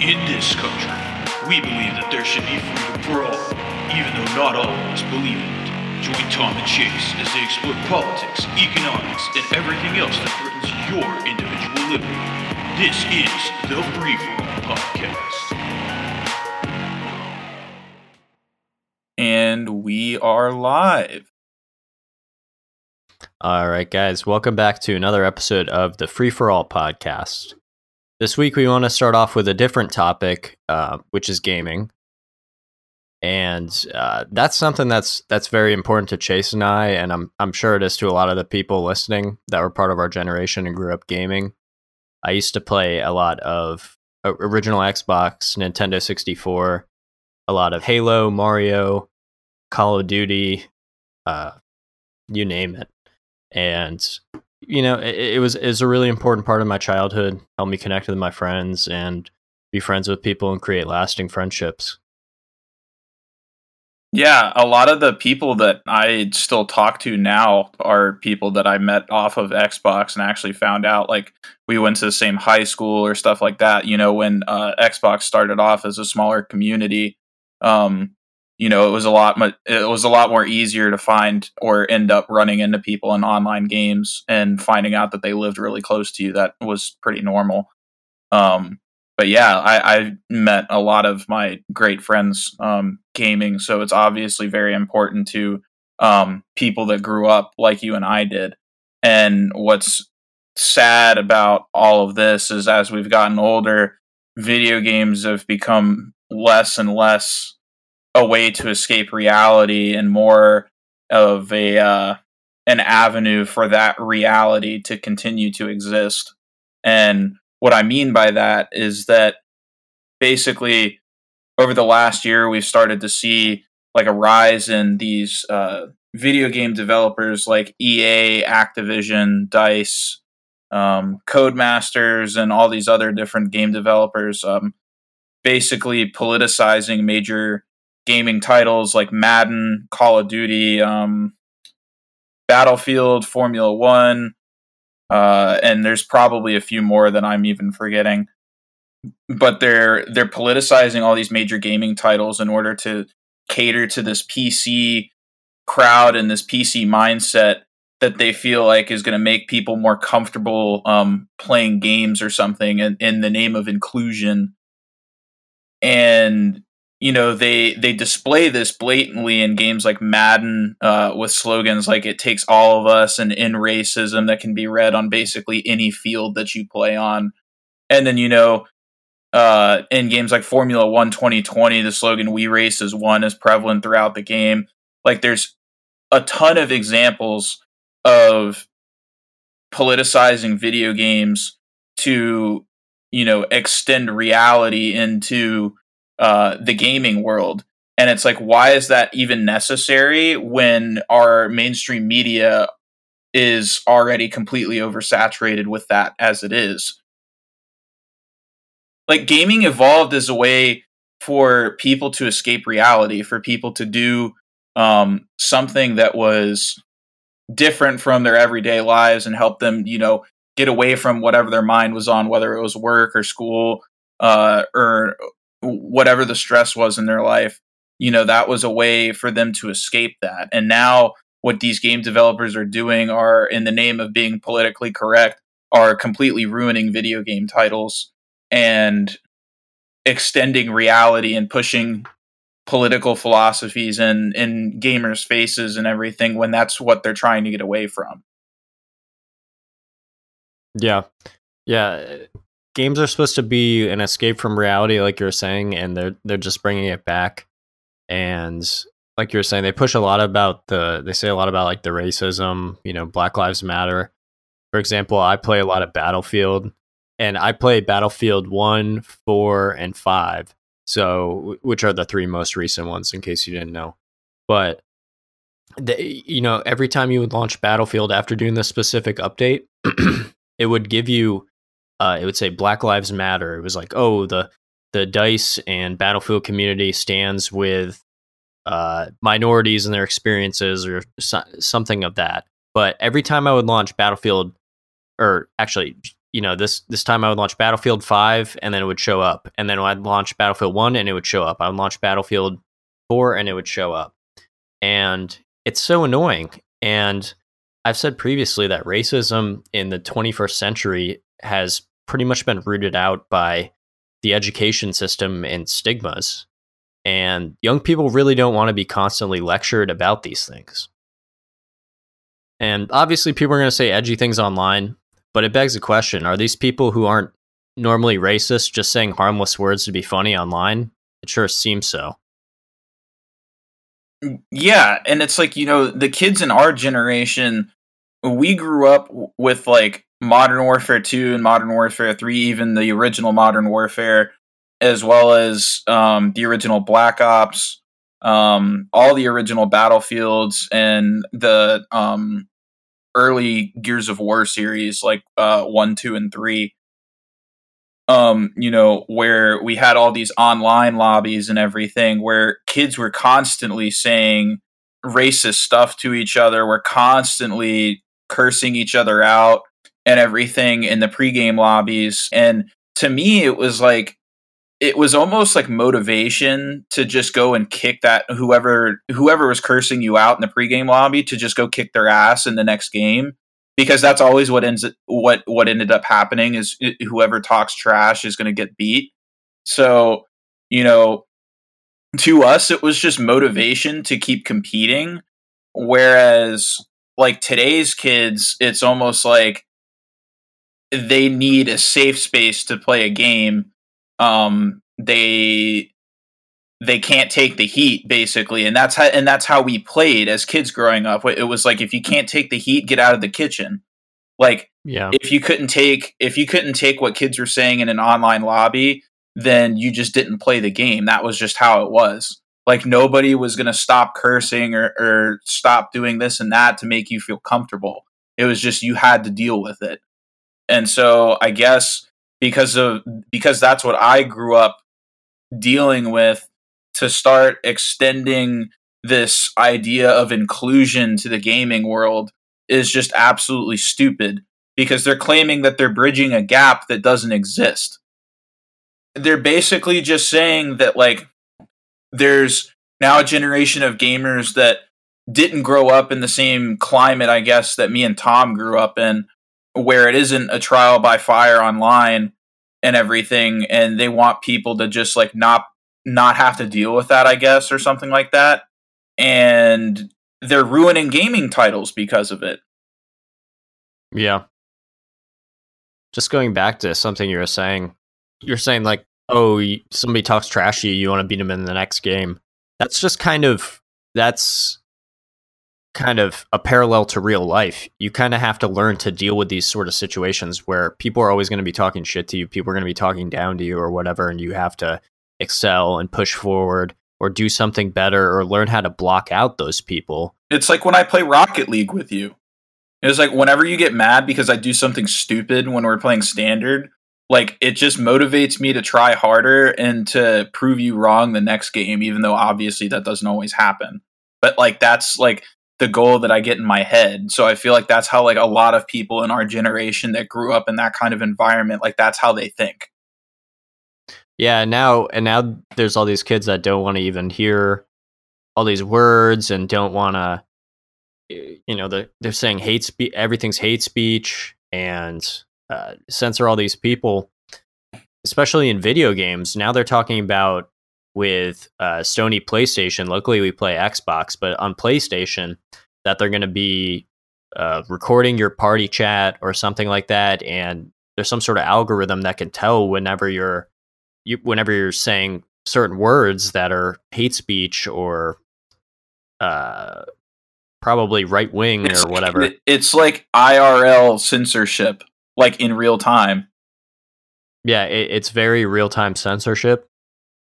In this country, we believe that there should be freedom for all, even though not all of us believe it. Join Tom and Chase as they explore politics, economics, and everything else that threatens your individual liberty. This is the Free For All Podcast. And we are live. All right, guys, welcome back to another episode of the Free for All podcast. This week, we want to start off with a different topic, uh, which is gaming, and uh, that's something that's that's very important to Chase and I, and I'm I'm sure it is to a lot of the people listening that were part of our generation and grew up gaming. I used to play a lot of original Xbox, Nintendo 64, a lot of Halo, Mario, Call of Duty, uh, you name it and you know it, it was is a really important part of my childhood helped me connect with my friends and be friends with people and create lasting friendships Yeah, a lot of the people that I still talk to now are people that I met off of Xbox and actually found out like we went to the same high school or stuff like that. You know, when uh, Xbox started off as a smaller community, um, you know, it was a lot. It was a lot more easier to find or end up running into people in online games and finding out that they lived really close to you. That was pretty normal. Um, but yeah, I, I met a lot of my great friends um, gaming, so it's obviously very important to um, people that grew up like you and I did. And what's sad about all of this is as we've gotten older, video games have become less and less a way to escape reality and more of a uh, an avenue for that reality to continue to exist. And what I mean by that is that basically over the last year we've started to see like a rise in these uh, video game developers like EA, Activision, Dice, um, Codemasters, and all these other different game developers, um, basically politicizing major gaming titles like Madden, Call of Duty, um, Battlefield, Formula One, uh, and there's probably a few more that I'm even forgetting. But they're they're politicizing all these major gaming titles in order to cater to this PC crowd and this PC mindset that they feel like is going to make people more comfortable um, playing games or something in, in the name of inclusion. And you know they they display this blatantly in games like Madden uh, with slogans like "It takes all of us" and "In racism" that can be read on basically any field that you play on. And then you know, uh, in games like Formula One 2020, the slogan "We race as one" is prevalent throughout the game. Like there's a ton of examples of politicizing video games to you know extend reality into uh, the gaming world. And it's like, why is that even necessary when our mainstream media is already completely oversaturated with that as it is? Like, gaming evolved as a way for people to escape reality, for people to do um, something that was different from their everyday lives and help them, you know, get away from whatever their mind was on, whether it was work or school uh, or whatever the stress was in their life, you know, that was a way for them to escape that. And now what these game developers are doing are in the name of being politically correct are completely ruining video game titles and extending reality and pushing political philosophies in in gamers faces and everything when that's what they're trying to get away from. yeah yeah games are supposed to be an escape from reality like you're saying and they're they're just bringing it back. And like you were saying they push a lot about the they say a lot about like the racism you know black lives matter. For example i play a lot of battlefield and i play battlefield 1 4 and 5 so which are the three most recent ones in case you didn't know. But they, you know every time you would launch battlefield after doing the specific update it would give you uh, it would say Black Lives Matter. It was like, oh, the the Dice and Battlefield community stands with uh, minorities and their experiences, or so- something of that. But every time I would launch Battlefield, or actually you know, this this time I would launch Battlefield 5 and then it would show up. And then I'd launch Battlefield 1 and it would show up. I would launch Battlefield 4 and it would show up. And it's so annoying. And I've said previously that racism in the 21st century has pretty much been rooted out by the education system and stigmas. And young people really don't want to be constantly lectured about these things. And obviously, people are going to say edgy things online, but it begs the question are these people who aren't normally racist just saying harmless words to be funny online? It sure seems so. Yeah, and it's like, you know, the kids in our generation, we grew up with like Modern Warfare 2 and Modern Warfare 3, even the original Modern Warfare, as well as um, the original Black Ops, um, all the original Battlefields, and the um, early Gears of War series, like uh, 1, 2, and 3. Um, you know, where we had all these online lobbies and everything, where kids were constantly saying racist stuff to each other, were constantly cursing each other out and everything in the pregame lobbies. And to me, it was like it was almost like motivation to just go and kick that whoever whoever was cursing you out in the pregame lobby to just go kick their ass in the next game because that's always what ends what what ended up happening is whoever talks trash is going to get beat. So, you know, to us it was just motivation to keep competing whereas like today's kids it's almost like they need a safe space to play a game. Um, they they can't take the heat basically, and that's how and that's how we played as kids growing up. It was like if you can't take the heat, get out of the kitchen. Like yeah, if you couldn't take if you couldn't take what kids were saying in an online lobby, then you just didn't play the game. That was just how it was. Like nobody was going to stop cursing or, or stop doing this and that to make you feel comfortable. It was just you had to deal with it. And so I guess because of because that's what I grew up dealing with to start extending this idea of inclusion to the gaming world is just absolutely stupid because they're claiming that they're bridging a gap that doesn't exist. They're basically just saying that like there's now a generation of gamers that didn't grow up in the same climate I guess that me and Tom grew up in where it isn't a trial by fire online and everything and they want people to just like not not have to deal with that i guess or something like that. And they're ruining gaming titles because of it. Yeah. Just going back to something you were saying you're saying like oh somebody talks trash to you you want to beat them in the next game. That's just kind of that's kind of a parallel to real life. You kind of have to learn to deal with these sort of situations where people are always going to be talking shit to you, people are going to be talking down to you or whatever, and you have to excel and push forward or do something better or learn how to block out those people. It's like when I play Rocket League with you. It's like whenever you get mad because I do something stupid when we're playing standard, like it just motivates me to try harder and to prove you wrong the next game, even though obviously that doesn't always happen. But like that's like the goal that I get in my head. So I feel like that's how like a lot of people in our generation that grew up in that kind of environment, like that's how they think. Yeah, now and now there's all these kids that don't want to even hear all these words and don't want to you know, they're, they're saying hate speech, everything's hate speech and uh, censor all these people, especially in video games. Now they're talking about with uh, Sony PlayStation. Locally, we play Xbox, but on PlayStation, that they're going to be uh, recording your party chat or something like that, and there's some sort of algorithm that can tell whenever you're you, whenever you're saying certain words that are hate speech or uh, probably right wing or whatever. It's like IRL censorship, like in real time. Yeah, it, it's very real time censorship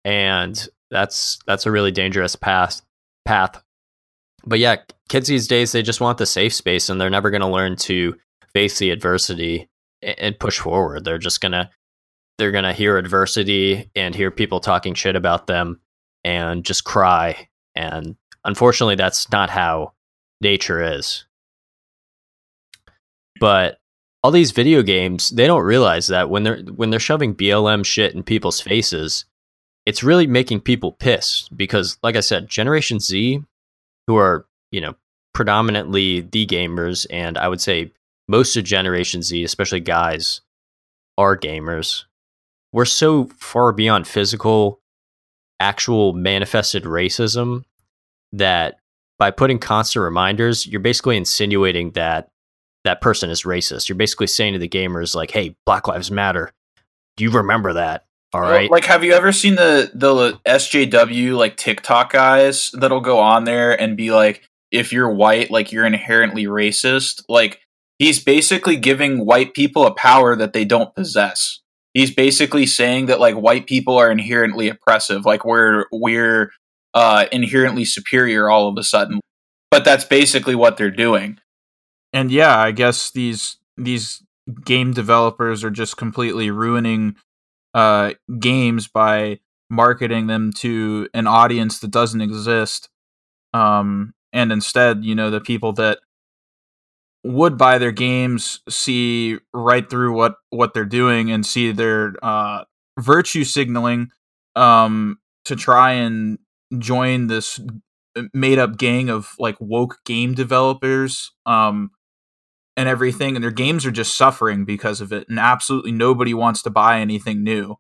and that's that's a really dangerous path path. But yeah kids these days they just want the safe space and they're never going to learn to face the adversity and push forward. They're just going to they're going to hear adversity and hear people talking shit about them and just cry. And unfortunately that's not how nature is. But all these video games, they don't realize that when they're when they're shoving BLM shit in people's faces, it's really making people pissed because like I said, Generation Z who are, you know, predominantly the gamers and I would say most of Generation Z, especially guys, are gamers. We're so far beyond physical actual manifested racism that by putting constant reminders, you're basically insinuating that that person is racist. You're basically saying to the gamers, like, "Hey, Black Lives Matter. Do you remember that? All right." Like, have you ever seen the the SJW like TikTok guys that'll go on there and be like, "If you're white, like you're inherently racist." Like he's basically giving white people a power that they don't possess. He's basically saying that like white people are inherently oppressive, like we're we're uh, inherently superior all of a sudden. But that's basically what they're doing. And yeah, I guess these these game developers are just completely ruining uh, games by marketing them to an audience that doesn't exist. Um, and instead, you know, the people that would buy their games see right through what what they're doing and see their uh, virtue signaling um, to try and join this made up gang of like woke game developers um, and everything and their games are just suffering because of it and absolutely nobody wants to buy anything new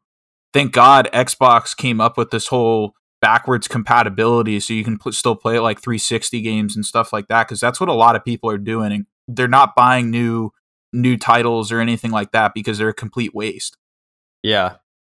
thank god xbox came up with this whole backwards compatibility so you can pl- still play like 360 games and stuff like that because that's what a lot of people are doing and they're not buying new new titles or anything like that because they're a complete waste. Yeah.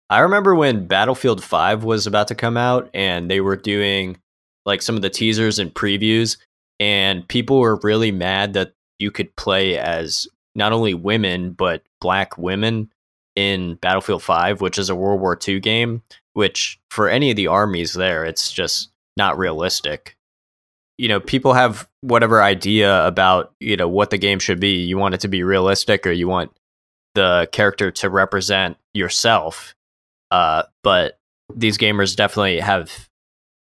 I remember when Battlefield 5 was about to come out and they were doing like some of the teasers and previews and people were really mad that you could play as not only women but black women in Battlefield 5, which is a World War II game, which for any of the armies there, it's just not realistic. You know people have whatever idea about you know what the game should be. You want it to be realistic or you want the character to represent yourself. Uh, but these gamers definitely have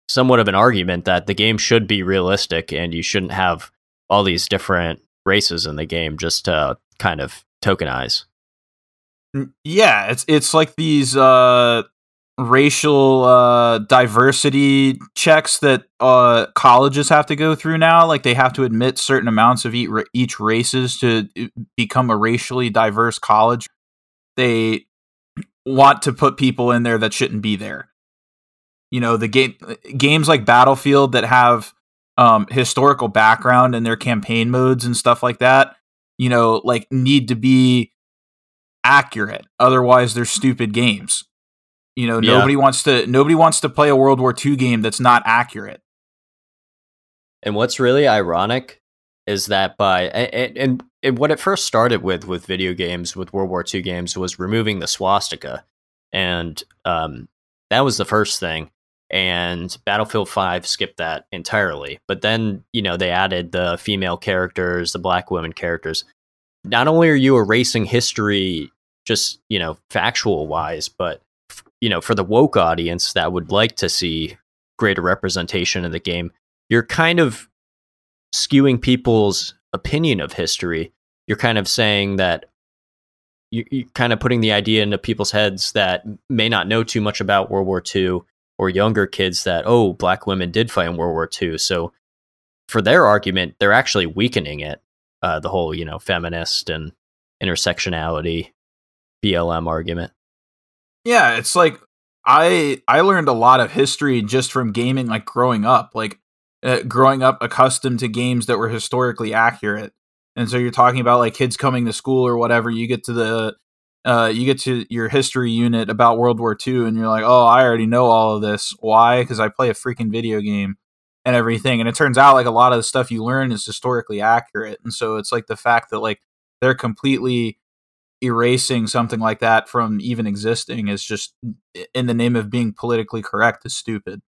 somewhat of an argument that the game should be realistic and you shouldn't have all these different races in the game just to kind of tokenize yeah it's it's like these uh racial uh, diversity checks that uh, colleges have to go through now. Like they have to admit certain amounts of each, each races to uh, become a racially diverse college. They want to put people in there that shouldn't be there. You know, the game games like Battlefield that have um, historical background and their campaign modes and stuff like that. You know, like need to be accurate. Otherwise, they're stupid games you know, yeah. nobody wants to nobody wants to play a World War II game that's not accurate. And what's really ironic is that by and, and, and what it first started with with video games with World War II games was removing the swastika, and um, that was the first thing. And Battlefield Five skipped that entirely. But then you know they added the female characters, the black women characters. Not only are you erasing history, just you know factual wise, but you know, for the woke audience that would like to see greater representation in the game, you're kind of skewing people's opinion of history. You're kind of saying that you, are kind of putting the idea into people's heads that may not know too much about World War II or younger kids that, oh, black women did fight in World War II. So for their argument, they're actually weakening it. Uh, the whole, you know, feminist and intersectionality BLM argument. Yeah, it's like I I learned a lot of history just from gaming like growing up, like uh, growing up accustomed to games that were historically accurate. And so you're talking about like kids coming to school or whatever, you get to the uh, you get to your history unit about World War II, and you're like, oh, I already know all of this. Why? Because I play a freaking video game and everything. And it turns out like a lot of the stuff you learn is historically accurate. And so it's like the fact that like they're completely erasing something like that from even existing is just in the name of being politically correct is stupid.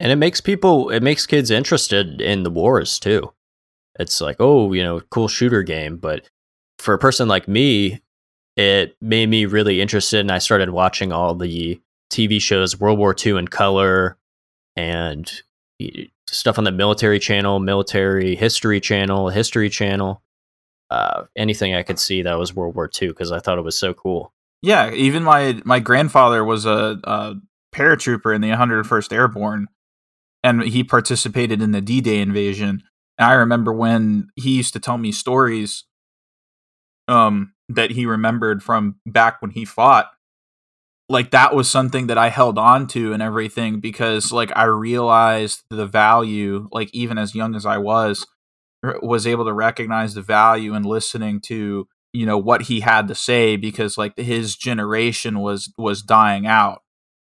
And it makes people it makes kids interested in the wars too. It's like, oh, you know, cool shooter game, but for a person like me, it made me really interested and I started watching all the TV shows World War II in color and stuff on the military channel, military history channel, history channel uh, anything I could see that was World War II because I thought it was so cool. Yeah, even my my grandfather was a, a paratrooper in the 101st Airborne, and he participated in the D-Day invasion. And I remember when he used to tell me stories um, that he remembered from back when he fought. Like that was something that I held on to and everything because like I realized the value, like even as young as I was, was able to recognize the value in listening to you know what he had to say because like his generation was was dying out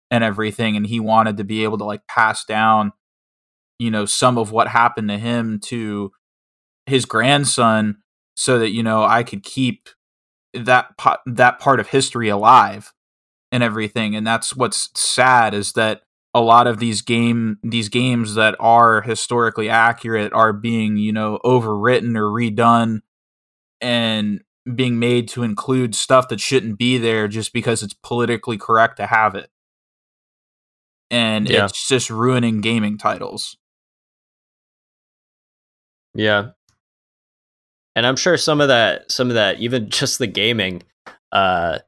and everything and he wanted to be able to like pass down you know some of what happened to him to his grandson so that you know I could keep that po- that part of history alive and everything and that's what's sad is that a lot of these game these games that are historically accurate are being you know overwritten or redone and being made to include stuff that shouldn't be there just because it's politically correct to have it and Yeah. it's just ruining gaming titles Yeah. And I'm sure some of that some of that even just the gaming uh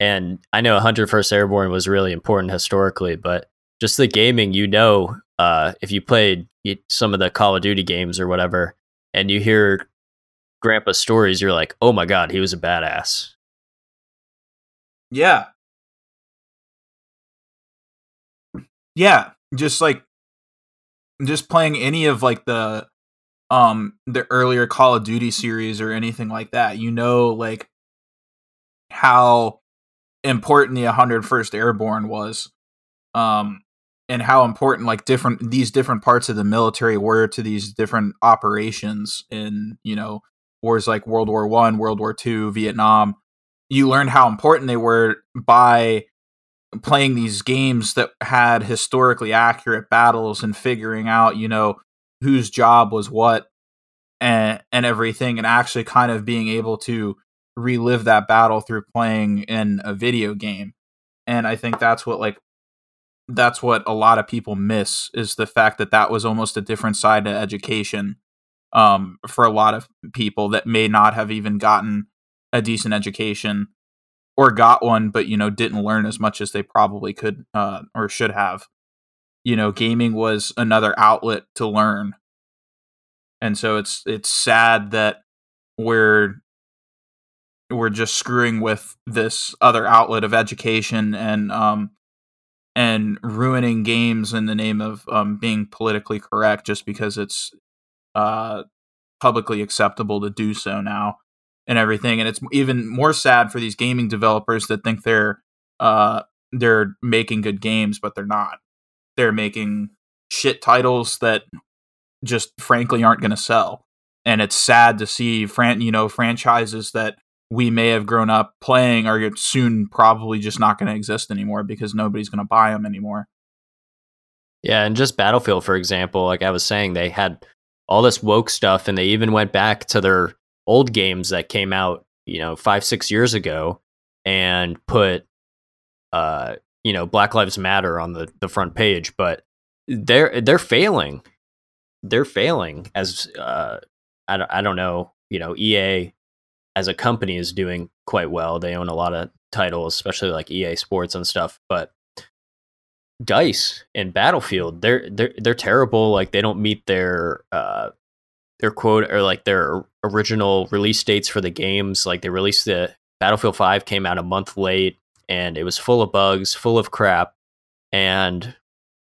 and I know 101st Airborne was really important historically, but just the gaming, you know, uh if you played some of the Call of Duty games or whatever and you hear grandpa's stories, you're like, "Oh my god, he was a badass." Yeah. Yeah, just like just playing any of like the um the earlier Call of Duty series or anything like that, you know like how important the 101st Airborne was. Um and how important like different these different parts of the military were to these different operations in, you know, wars like World War 1, World War 2, Vietnam you learned how important they were by playing these games that had historically accurate battles and figuring out, you know, whose job was what and and everything and actually kind of being able to relive that battle through playing in a video game. And I think that's what like that's what a lot of people miss is the fact that that was almost a different side to education um for a lot of people that may not have even gotten a decent education or got one but you know didn't learn as much as they probably could uh, or should have you know gaming was another outlet to learn. And so it's it's sad that we're we're just screwing with this other outlet of education and um and ruining games in the name of um being politically correct just because it's uh publicly acceptable to do so now and everything. And it's even more sad for these gaming developers that think they're uh they're making good games but they're not they're making shit titles that just frankly aren't going to sell. And it's sad to see fran you know franchises that we may have grown up playing are soon probably just not going to exist anymore because nobody's going to buy them anymore. Yeah, and just Battlefield, for example, like I was saying, they had all this woke stuff, and they even went back to their old games that came out, you know, five, six years ago, and put, uh, you know, Black Lives Matter on the the front page. But they're they're failing. They're failing as uh, I don't I don't know. You know, EA as a company is doing quite well. They own a lot of titles, especially like EA Sports and stuff, but Dice and Battlefield, they're they're they're terrible. Like they don't meet their uh their quote or like their original release dates for the games. Like they released the Battlefield 5 came out a month late and it was full of bugs, full of crap. And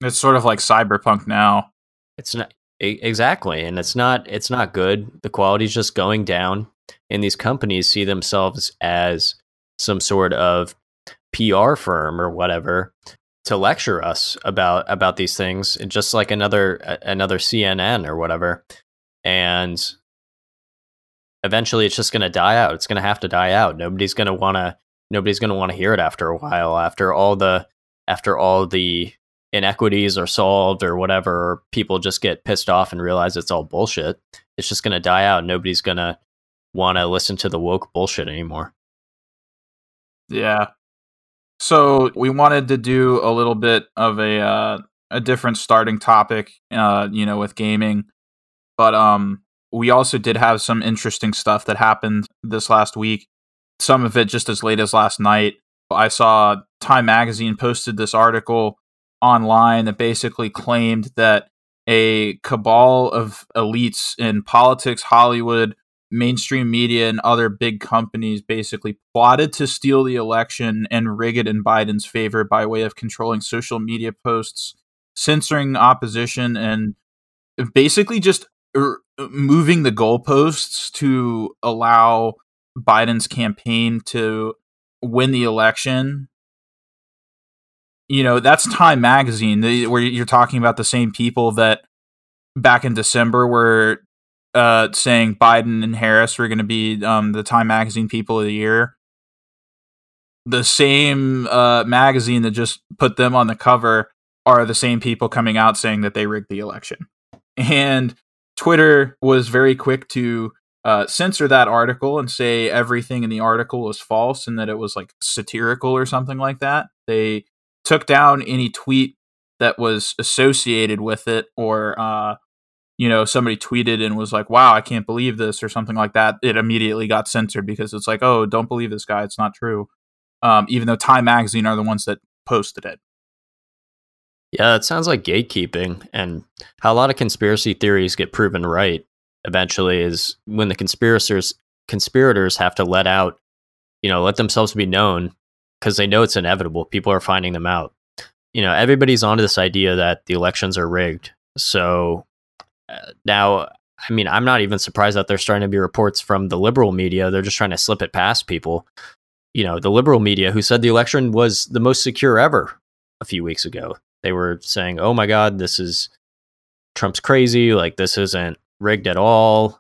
it's sort of like cyberpunk now it's not exactly and it's not it's not good. The quality's just going down and these companies see themselves as some sort of PR firm or whatever to lecture us about about these things and just like another another CNN or whatever and eventually it's just going to die out it's going to have to die out nobody's going to want to nobody's going to want to hear it after a while after all the after all the inequities are solved or whatever people just get pissed off and realize it's all bullshit it's just going to die out nobody's going to want to listen to the woke bullshit anymore Yeah. So we wanted to do a little bit of a uh, a different starting topic, uh, you know, with gaming. But um, we also did have some interesting stuff that happened this last week. Some of it just as late as last night. I saw Time Magazine posted this article online that basically claimed that a cabal of elites in politics, Hollywood, mainstream media, and other big companies basically plotted to steal the election and rig it in Biden's favor by way of controlling social media posts, censoring opposition, and basically just er, moving the goalposts to allow Biden's campaign to win the election you know that's time magazine. Where you're talking about the same people that back in december were uh, saying biden and harris were going to be um, the time magazine people of the year. The same uh, magazine that just put them on the cover are the same people coming out saying that they rigged the election. And twitter was very quick to uh, censor that article and say everything in the article was false and that it was like satirical or something like that. They took down any tweet that was associated with it or uh, you know somebody tweeted and was like wow i can't believe this or something like that. It immediately got censored because it's like oh don't believe this guy. It's not true um, even though time magazine are the ones that posted it. Yeah it sounds like gatekeeping and how a lot of conspiracy theories get proven right eventually is when the conspirators conspirators have to let out, you know, let themselves be known because they know it's inevitable. People are finding them out. You know, everybody's onto this idea that the elections are rigged. So uh, now, I mean, I'm not even surprised that there's starting to be reports from the liberal media. They're just trying to slip it past people. You know, the liberal media who said the election was the most secure ever a few weeks ago. They were saying, "Oh my God, this is Trump's crazy. Like this isn't rigged at all.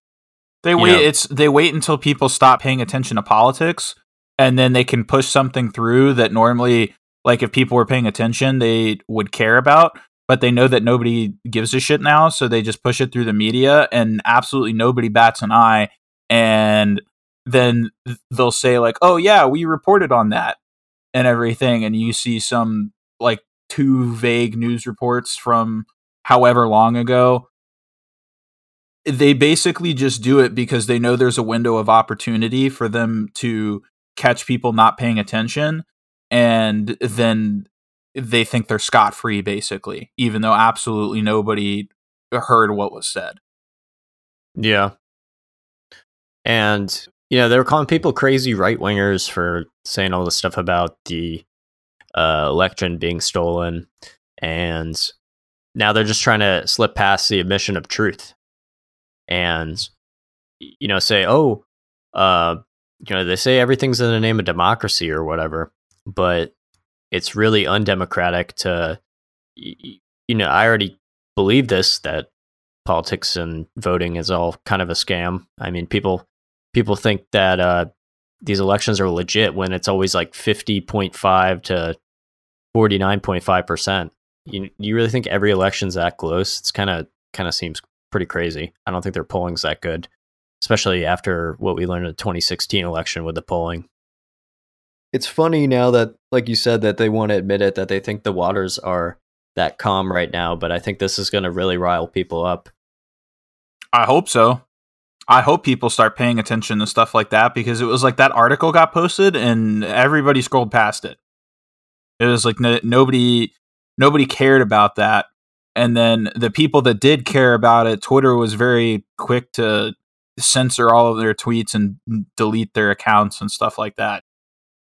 They wait. Know. It's they wait until people stop paying attention to politics, and then they can push something through that normally, like if people were paying attention, they would care about. But they know that nobody gives a shit now, so they just push it through the media, and absolutely nobody bats an eye. And then they'll say like, "Oh yeah, we reported on that," and everything, and you see some like two vague news reports from however long ago they basically just do it because they know there's a window of opportunity for them to catch people not paying attention and then they think they're scot free basically even though absolutely nobody heard what was said. Yeah. And you know they were calling people crazy right wingers for saying all this stuff about the uh, election being stolen and now they're just trying to slip past the admission of truth and you know say oh uh you know they say everything's in the name of democracy or whatever but it's really undemocratic to you know i already believe this that politics and voting is all kind of a scam i mean people people think that uh these elections are legit when it's always like 50.5 to 49.5%. You you really think every election's that close? It's kind of kind of seems pretty crazy. I don't think their polling's that good, especially after what we learned in the 2016 election with the polling. It's funny now that, like you said, that they want to admit it, that they think the waters are that calm right now, but I think this is going to really rile people up. I hope so. I hope people start paying attention to stuff like that because it was like that article got posted and everybody scrolled past it. It was like nobody nobody cared about that and then the people that did care about it, Twitter was very quick to censor all of their tweets and delete their accounts and stuff like that.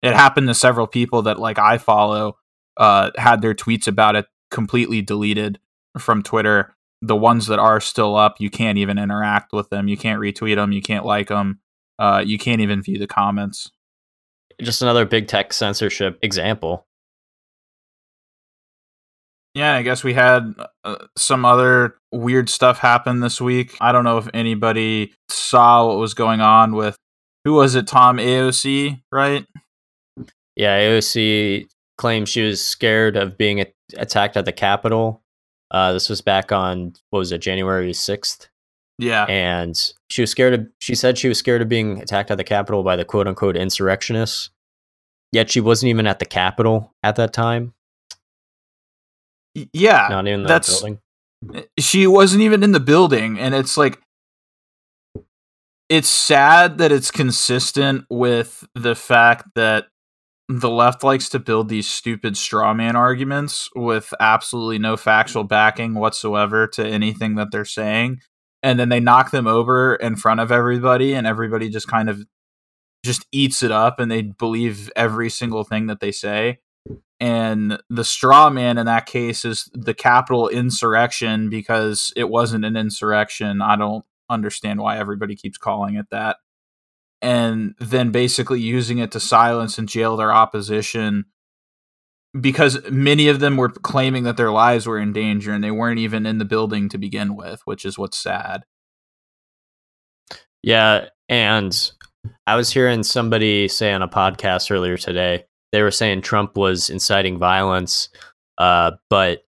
It happened to several people that like I follow uh, had their tweets about it completely deleted from Twitter. The ones that are still up, you can't even interact with them. You can't retweet them. You can't like them. Uh, you can't even view the comments. Just another big tech censorship example. Yeah, I guess we had uh, some other weird stuff happen this week. I don't know if anybody saw what was going on with who was it? Tom AOC, right? Yeah, AOC claimed she was scared of being a- attacked at the Capitol. Uh, this was back on what was it, January sixth? Yeah, and she was scared of. She said she was scared of being attacked at the Capitol by the quote unquote insurrectionists. Yet she wasn't even at the Capitol at that time. Yeah, not in that building. Eh, she wasn't even in the building, and it's like it's sad that it's consistent with the fact that the left likes to build these stupid straw man arguments with absolutely no factual backing whatsoever to anything that they're saying and then they knock them over in front of everybody and everybody just kind of just eats it up and they believe every single thing that they say and the straw man in that case is the Capitol insurrection because it wasn't an insurrection. I don't understand why everybody keeps calling it that. And then basically using it to silence and jail their opposition because many of them were claiming that their lives were in danger and they weren't even in the building to begin with which is what's sad. Yeah and i was hearing somebody say on a podcast earlier today they were saying trump was inciting violence uh, but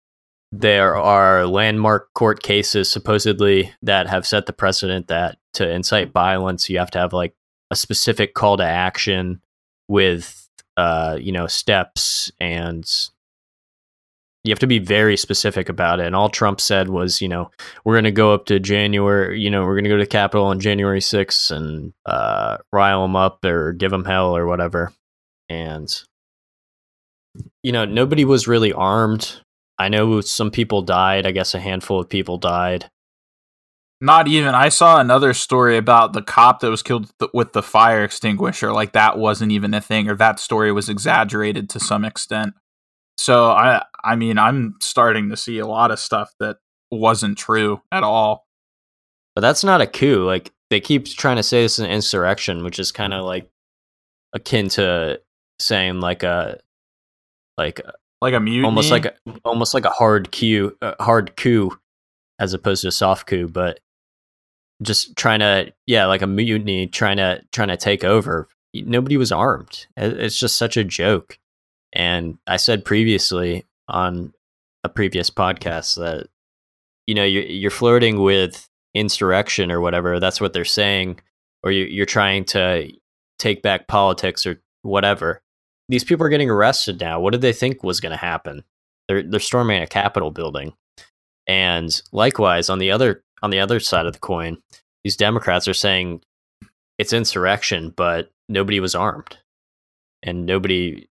there are landmark court cases supposedly that have set the precedent that to incite violence you have to have like a specific call to action with uh you know steps and you have to be very specific about it. And all trump said was you know we're going to go up to january you know we're going to go to the capitol on january 6th and uh rile them up or give them hell or whatever. And you know nobody was really armed I know some people died. I guess a handful of people died. Not even. I saw another story about the cop that was killed th- with the fire extinguisher. Like that wasn't even a thing, or that story was exaggerated to some extent. So I, I mean, I'm starting to see a lot of stuff that wasn't true at all. But that's not a coup. Like they keep trying to say this is an insurrection, which is kind of like akin to saying like a like like a mutiny, almost like a, almost like a hard coup, uh, hard coup, as opposed to a soft coup. But just trying to, yeah, like a mutiny, trying to trying to take over. Nobody was armed. It's just such a joke. And I said previously on a previous podcast that you know you're, you're flirting with insurrection or whatever. That's what they're saying, or you, you're trying to take back politics or whatever these people are getting arrested now. What did they think was going to happen? They're they're storming a Capitol building, and likewise on the other on the other side of the coin, these Democrats are saying it's insurrection, but nobody was armed, and nobody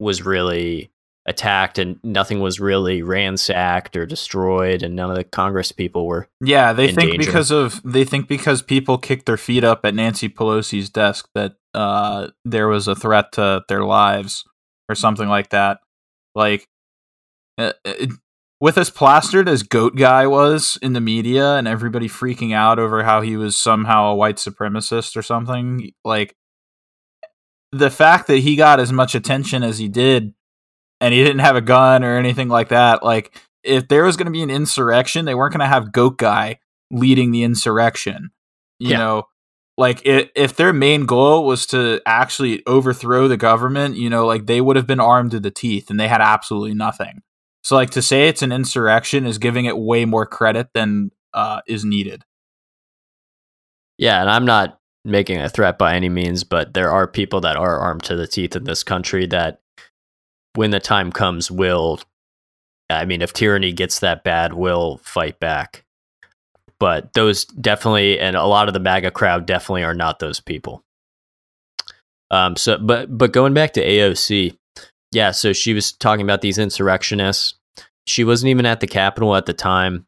was really attacked and nothing was really ransacked or destroyed and none of the congress people were yeah they think danger. because of they think because people kicked their feet up at nancy pelosi's desk that uh, there was a threat to their lives or something like that like uh, it, with as plastered as goat guy was in the media and everybody freaking out over how he was somehow a white supremacist or something like the fact that he got as much attention as he did and he didn't have a gun or anything like that. Like if there was going to be an insurrection, they weren't going to have Goat Guy leading the insurrection. You yeah. know, like it, if their main goal was to actually overthrow the government, you know, like they would have been armed to the teeth and they had absolutely nothing. So like to say it's an insurrection is giving it way more credit than uh, is needed. Yeah, and I'm not making a threat by any means, but there are people that are armed to the teeth in this country that when the time comes, will I mean, if tyranny gets that bad, will fight back. But those definitely, and a lot of the MAGA crowd definitely are not those people. Um. So, but but going back to AOC, yeah. So she was talking about these insurrectionists. She wasn't even at the Capitol at the time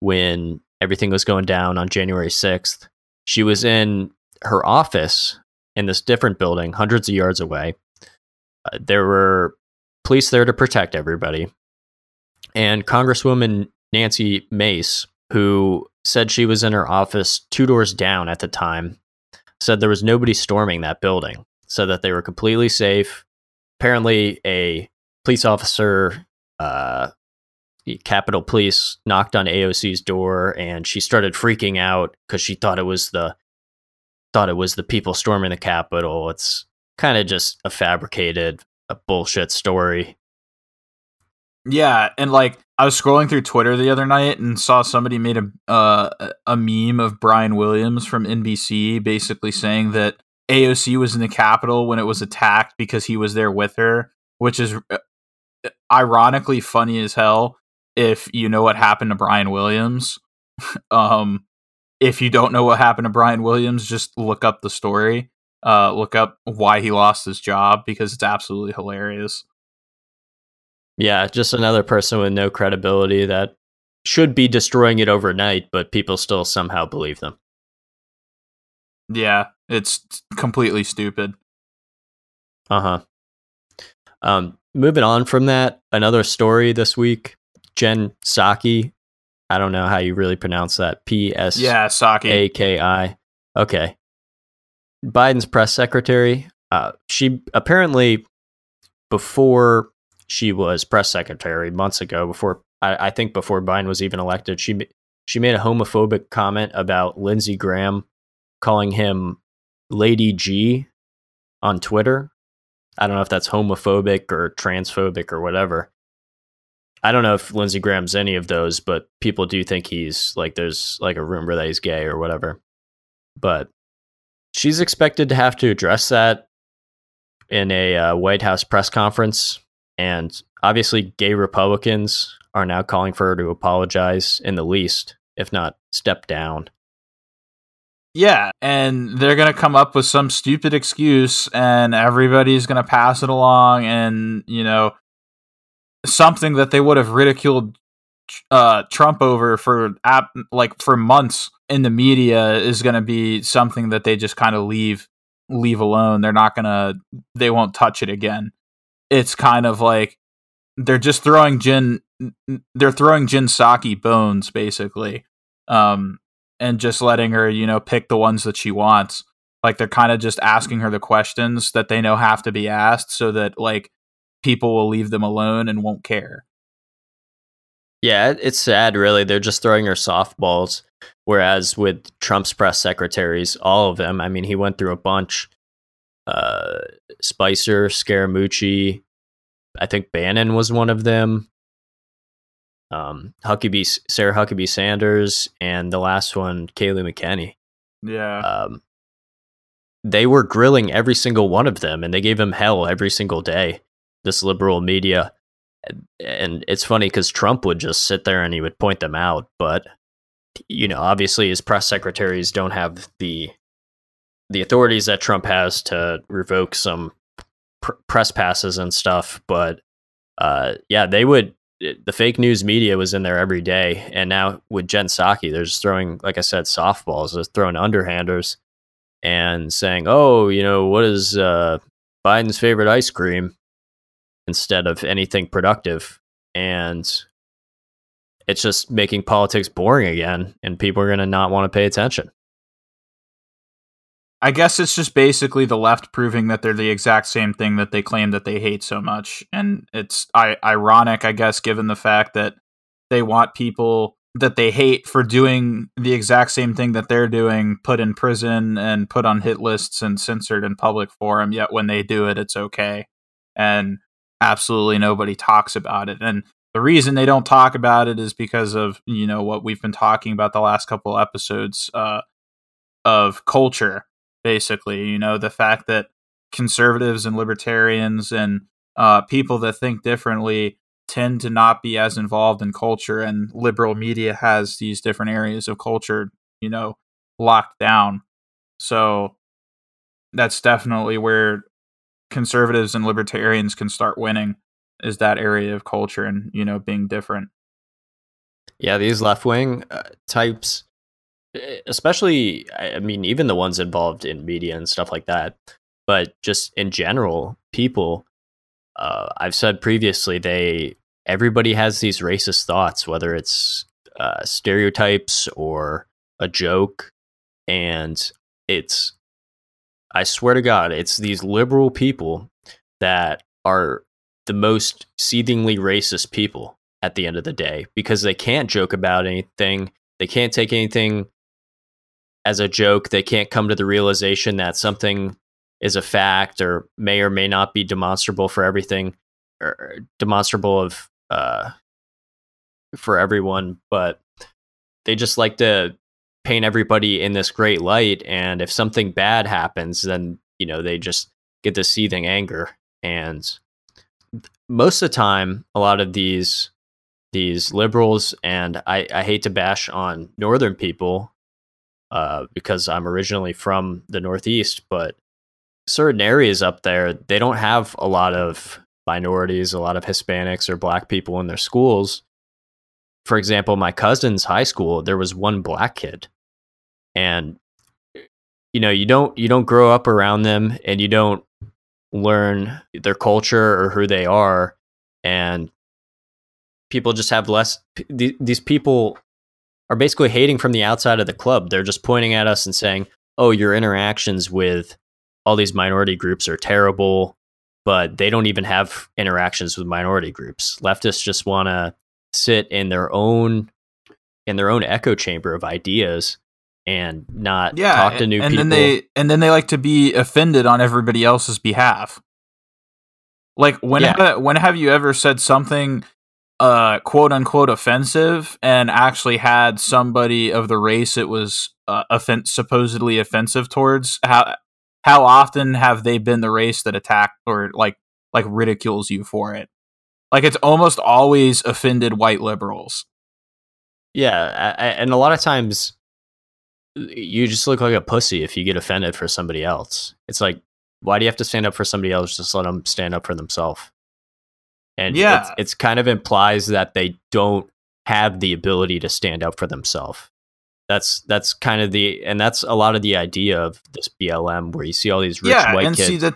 when everything was going down on January sixth. She was in her office in this different building, hundreds of yards away. Uh, there were police there to protect everybody. And Congresswoman Nancy Mace, who said she was in her office two doors down at the time, said there was nobody storming that building, said that they were completely safe. Apparently, a police officer, uh, Capitol Police, knocked on AOC's door, and she started freaking out because she thought it was the thought it was the people storming the Capitol. It's kind of just a fabricated a bullshit story. Yeah, and like I was scrolling through Twitter the other night and saw somebody made a uh, a meme of Brian Williams from NBC basically saying that AOC was in the Capitol when it was attacked because he was there with her, which is uh, ironically funny as hell if you know what happened to Brian Williams. um if you don't know what happened to Brian Williams, just look up the story. Uh, look up why he lost his job because it's absolutely hilarious. Yeah, just another person with no credibility that should be destroying it overnight, but people still somehow believe them. Yeah, it's completely stupid. Uh huh. Um, moving on from that, another story this week. Jen Psaki. I don't know how you really pronounce that. P S Yeah, Psaki. A K I. Okay. Biden's press secretary. Uh, she apparently, before she was press secretary months ago, before I, I think before Biden was even elected, she she made a homophobic comment about Lindsey Graham, calling him Lady G on Twitter. I don't know if that's homophobic or transphobic or whatever. I don't know if Lindsey Graham's any of those, but people do think he's like there's like a rumor that he's gay or whatever. But she's expected to have to address that in a uh, White House press conference, and obviously, gay Republicans are now calling for her to apologize in the least, if not step down. Yeah, and they're going to come up with some stupid excuse and everybody's going to pass it along and, you know, something that they would have ridiculed uh, Trump over for ap- like for months in the media is going to be something that they just kind of leave leave alone. They're not going to they won't touch it again. It's kind of like they're just throwing Jin they're throwing Jen Psaki bones basically. Um and just letting her, you know, pick the ones that she wants. Like they're kind of just asking her the questions that they know have to be asked so that like people will leave them alone and won't care. Yeah, it's sad, really. They're just throwing her softballs. Whereas with Trump's press secretaries, all of them, I mean, he went through a bunch. Uh, Spicer, Scaramucci, I think Bannon was one of them. Um, Huckabee, Sarah Huckabee Sanders, and the last one, Kayleigh McEnany. Yeah. Um, they were grilling every single one of them, and they gave him hell every single day. This liberal media, and it's funny because Trump would just sit there and he would point them out, but you know, obviously his press secretaries don't have the the authorities that Trump has to revoke some pr- press passes and stuff. But uh, yeah, they would. The fake news media was in there every day, and now with Jen Psaki, they're just throwing, like I said, softballs. They're throwing underhanders and saying, "Oh, you know, what is uh, Biden's favorite ice cream?" instead of anything productive, and it's just making politics boring again, and people are going to not want to pay attention. I guess it's just basically the left proving that they're the exact same thing that they claim that they hate so much, and it's I- ironic, I guess, given the fact that they want people that they hate for doing the exact same thing that they're doing put in prison and put on hit lists and censored in public forum yet when they do it it's okay. And absolutely nobody talks about it. And the reason they don't talk about it is because of you know what we've been talking about the last couple episodes uh, of culture basically you know the fact that conservatives and libertarians and uh, people that think differently tend to not be as involved in culture and liberal media has these different areas of culture you know locked down. So that's definitely where conservatives and libertarians can start winning is that area of culture and you know being different. Yeah these left wing uh, types especially i mean even the ones involved in media and stuff like that but just in general people uh, i've said previously they everybody has these racist thoughts whether it's uh, stereotypes or a joke and it's i swear to god it's these liberal people that are the most seethingly racist people at the end of the day because they can't joke about anything they can't take anything as a joke they can't come to the realization that something is a fact or may or may not be demonstrable for everything or demonstrable of uh for everyone but they just like to paint everybody in this great light and if something bad happens then you know they just get this seething anger. And most of the time a lot of these these liberals and I, I hate to bash on northern people uh, because I'm originally from the Northeast, but certain areas up there, they don't have a lot of minorities, a lot of Hispanics or black people in their schools. For example, my cousin's high school, there was one black kid. And you know, you don't you don't grow up around them and you don't learn their culture or who they are and people just have less these people are basically hating from the outside of the club. They're just pointing at us and saying, "Oh, your interactions with all these minority groups are terrible." But they don't even have interactions with minority groups. Leftists just want to sit in their own in their own echo chamber of ideas and not yeah, talk to new and people. then they and then they like to be offended on everybody else's behalf. Like when Yeah. ha- when have you ever said something uh quote unquote offensive and actually had somebody of the race it was uh, offen- supposedly offensive towards how how often have they been the race that attacked or like like ridicules you for it like it's almost always offended white liberals Yeah, I- and a lot of times you just look like a pussy if you get offended for somebody else. It's like, why do you have to stand up for somebody else? Just let them stand up for themselves. And Yeah. it's, it's kind of implies that they don't have the ability to stand up for themselves. That's that's kind of the and that's a lot of the idea of this BLM where you see all these rich yeah white and kids. see that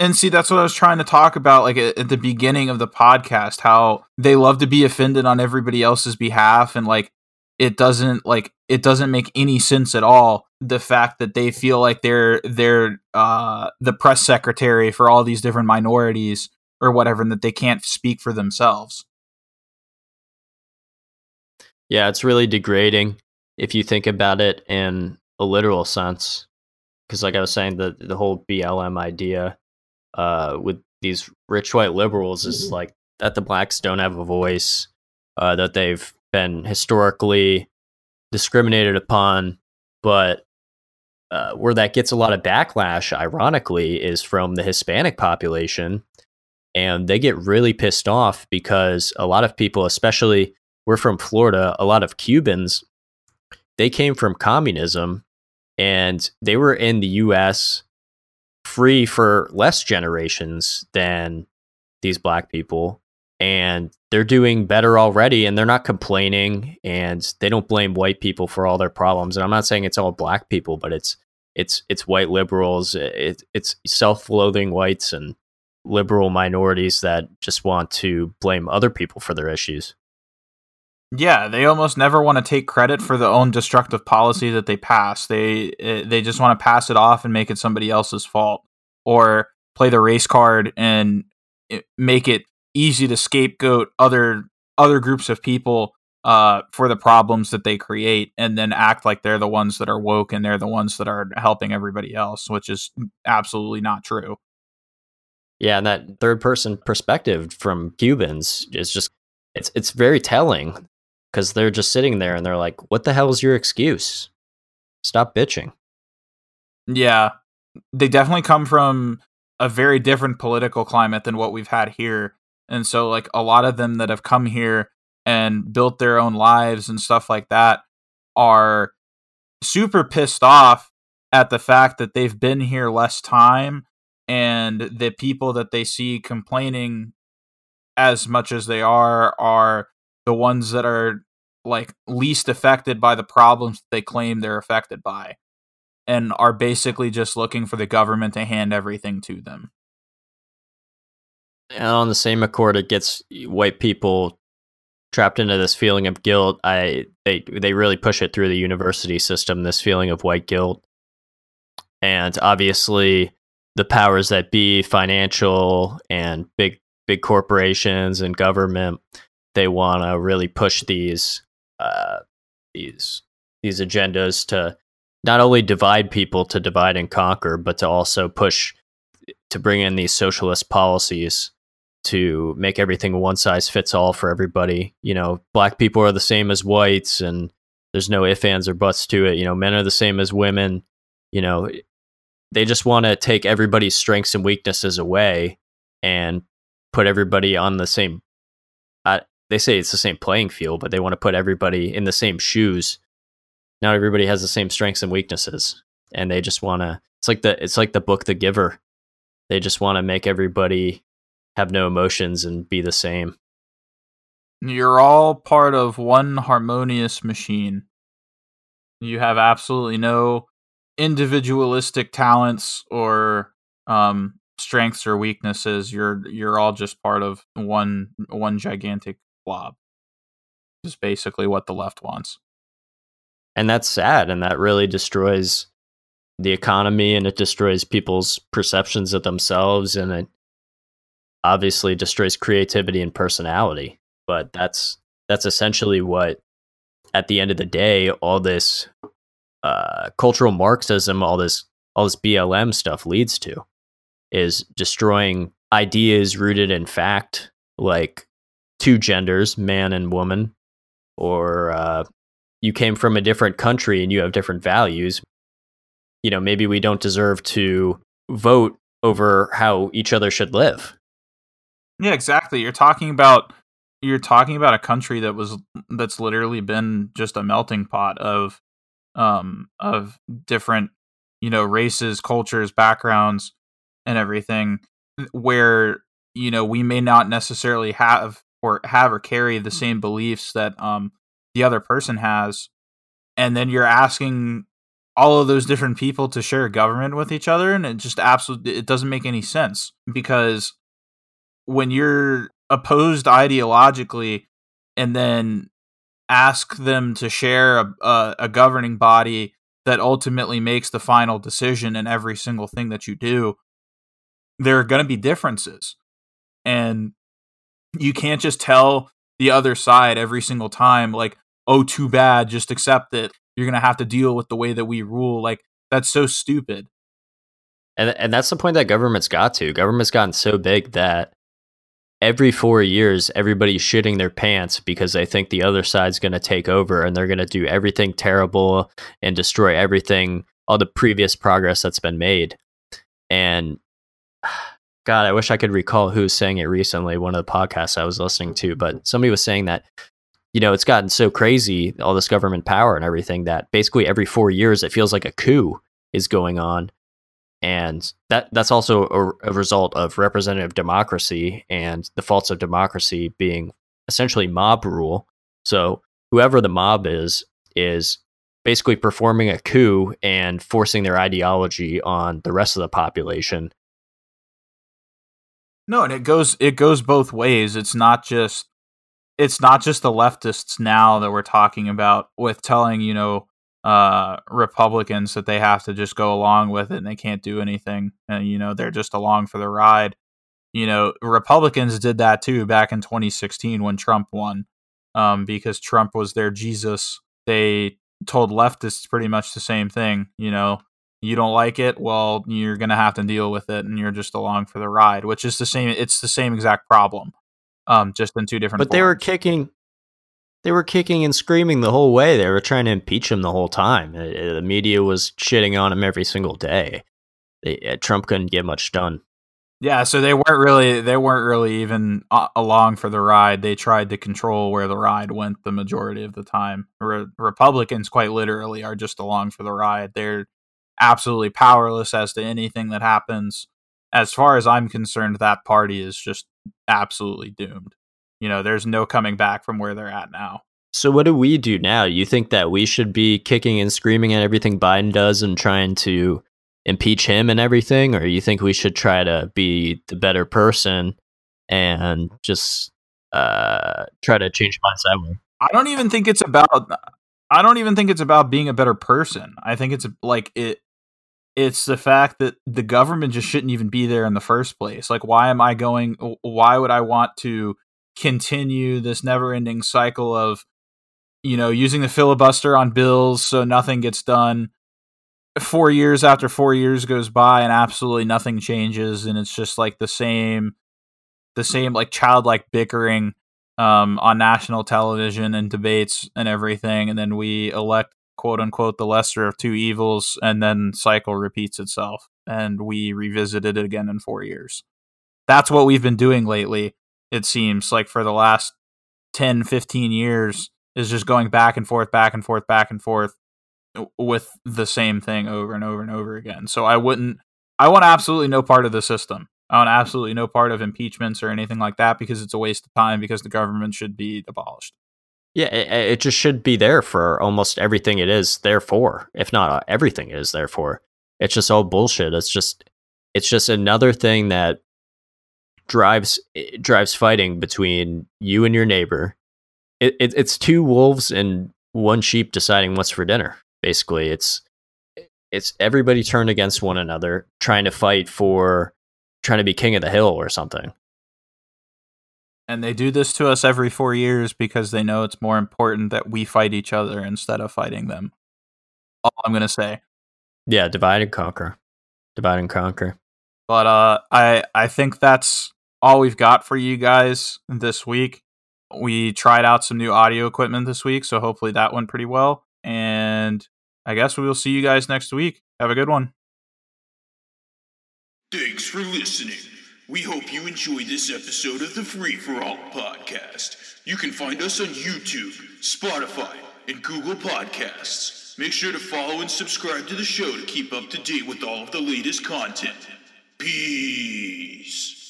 and see that's what i was trying to talk about like at, at the beginning of the podcast how they love to be offended on everybody else's behalf and like it doesn't like it doesn't make any sense at all the fact that they feel like they're they're uh the press secretary for all these different minorities or whatever and that they can't speak for themselves Yeah, it's really degrading if you think about it in a literal sense. Because, like I was saying, the the whole BLM idea uh, with these rich white liberals is like that the blacks don't have a voice, uh, that they've been historically discriminated upon, but uh, where that gets a lot of backlash, ironically, is from the Hispanic population. And they get really pissed off because a lot of people, especially we're from Florida, a lot of Cubans, they came from communism and they were in the US free for less generations than these black people. And they're doing better already and they're not complaining and they don't blame white people for all their problems. And I'm not saying it's all black people, but it's it's it's white liberals, it, it's self-loathing whites and liberal minorities that just want to blame other people for their issues. Yeah, they almost never want to take credit for the own destructive policy that they pass. They eh, they just want to pass it off and make it somebody else's fault, or play the race card and eh, make it easy to scapegoat other other groups of people uh, for the problems that they create, and then act like they're the ones that are woke and they're the ones that are helping everybody else, which is absolutely not true. Yeah, and that third person perspective from Cubans is just it's it's very telling because they're just sitting there and they're like, "What the hell is your excuse? Stop bitching." Yeah, they definitely come from a very different political climate than what we've had here. And so, like, a lot of them that have come here and built their own lives and stuff like that are super pissed off at the fact that they've been here less time and the people that they see complaining as much as they are are the ones that are like least affected by the problems they claim they're affected by and are basically just looking for the government to hand everything to them. And on the same accord, it gets white people trapped into this feeling of guilt. I they they really push it through the university system. This feeling of white guilt, and obviously the powers that be, financial and big big corporations and government, they want to really push these uh, these these agendas to not only divide people to divide and conquer, but to also push to bring in these socialist policies to make everything one size fits all for everybody. You know, black people are the same as whites, and there's no ifs, ands, or buts to it. You know, men are the same as women. You know, they just want to take everybody's strengths and weaknesses away and put everybody on the same. Uh, they say it's the same playing field, but they want to put everybody in the same shoes. not everybody has the same strengths and weaknesses, and they just want to. It's like the it's like the book The Giver. They just want to make everybody have no emotions and be the same. You're all part of one harmonious machine. You have absolutely no individualistic talents or um, strengths or weaknesses. You're you're all just part of one one gigantic blob. Is basically what the left wants. And that's sad and that really destroys the economy and it destroys people's perceptions of themselves and it obviously destroys creativity and personality. But that's that's essentially what at the end of the day all this uh, cultural Marxism, all this all this BLM stuff leads to is destroying ideas rooted in fact, like two genders, man and woman, or uh, you came from a different country and you have different values. You know, maybe we don't deserve to vote over how each other should live. Yeah, exactly. You're talking about you're talking about a country that was that's literally been just a melting pot of um of different you know races cultures backgrounds and everything where you know we may not necessarily have or have or carry the same beliefs that um the other person has and then you're asking all of those different people to share government with each other and it just absolutely it doesn't make any sense because when you're opposed ideologically and then ask them to share a, a, a governing body that ultimately makes the final decision in every single thing that you do there are going to be differences. And you can't just tell the other side every single time like oh too bad just accept it. You're going to have to deal with the way that we rule. Like that's so stupid. And and that's the point that government's got to. Government's gotten so big that every four years, everybody's shitting their pants because they think the other side's going to take over and they're going to do everything terrible and destroy everything, all the previous progress that's been made. And God, I wish I could recall who was saying it recently, one of the podcasts I was listening to, but mm-hmm. somebody was saying that, you know, it's gotten so crazy, all this government power and everything, that basically every four years it feels like a coup is going on and that that's also a, a, result of representative democracy and the faults of democracy being essentially mob rule. So whoever the mob is is basically performing a coup and forcing their ideology on the rest of the population. No, and it goes it goes both ways. It's not just it's not just the leftists now that we're talking about with telling, you know, uh, Republicans that they have to just go along with it and they can't do anything. And, you know, they're just along for the ride. You know, Republicans did that too back in 2016 when Trump won um, because Trump was their Jesus. They told leftists pretty much the same thing. You know, you don't like it, well, you're going to have to deal with it and you're just along for the ride, which is the same. It's the same exact problem, um, just in two different But forms. they were kicking they were kicking and screaming the whole way. They were trying to impeach him the whole time. Uh, uh, the media was shitting on him every single day. Uh, Trump couldn't get much done. Yeah, so they weren't really they weren't really even along for the ride. They tried to control where the ride went the majority of the time. Re- Republicans quite literally are just along for the ride. They're absolutely powerless as to anything that happens. As far as I'm concerned, that party is just absolutely doomed you know, there's no coming back from where they're at now. So what do we do now? You think that we should be kicking and screaming at everything Biden does and trying to impeach him and everything, or you think we should try to be the better person and just uh, try to change minds that way? I don't even think it's about. I don't even think it's about being a better person. I think it's like it. It's the fact that the government just shouldn't even be there in the first place. Like, why am I going? Why would I want to continue this never-ending cycle of you know using the filibuster on bills so nothing gets done. Four years after four years goes by and absolutely nothing changes and it's just like the same the same like childlike bickering um, on national television and debates and everything and then we elect quote unquote the lesser of two evils and then cycle repeats itself and we revisit it again in four years. That's what we've been doing lately it seems like for the last 10 15 years is just going back and forth back and forth back and forth with the same thing over and over and over again. So I wouldn't. I want absolutely no part of the system. I want absolutely no part of impeachments or anything like that because it's a waste of time because the government should be abolished. Yeah, it, it just should be there for almost everything it is there for, if not uh, everything it is there for. It's just all bullshit. It's just it's just another thing that drives drives fighting between you and your neighbor. It, it, it's two wolves and one sheep deciding what's for dinner. Basically, it's it's everybody turned against one another, trying to fight for trying to be king of the hill or something. And they do this to us every four years because they know it's more important that we fight each other instead of fighting them. All I'm gonna say. Yeah, divide and conquer. Divide and conquer. But uh I I think that's all we've got for you guys this week. We tried out some new audio equipment this week, so hopefully that went pretty well. And I guess we will see you guys next week. Have a good one. Thanks for listening. We hope you enjoyed this episode of the Free for All podcast. You can find us on YouTube, Spotify, and Google Podcasts. Make sure to follow and subscribe to the show to keep up to date with all of the latest content. Peace.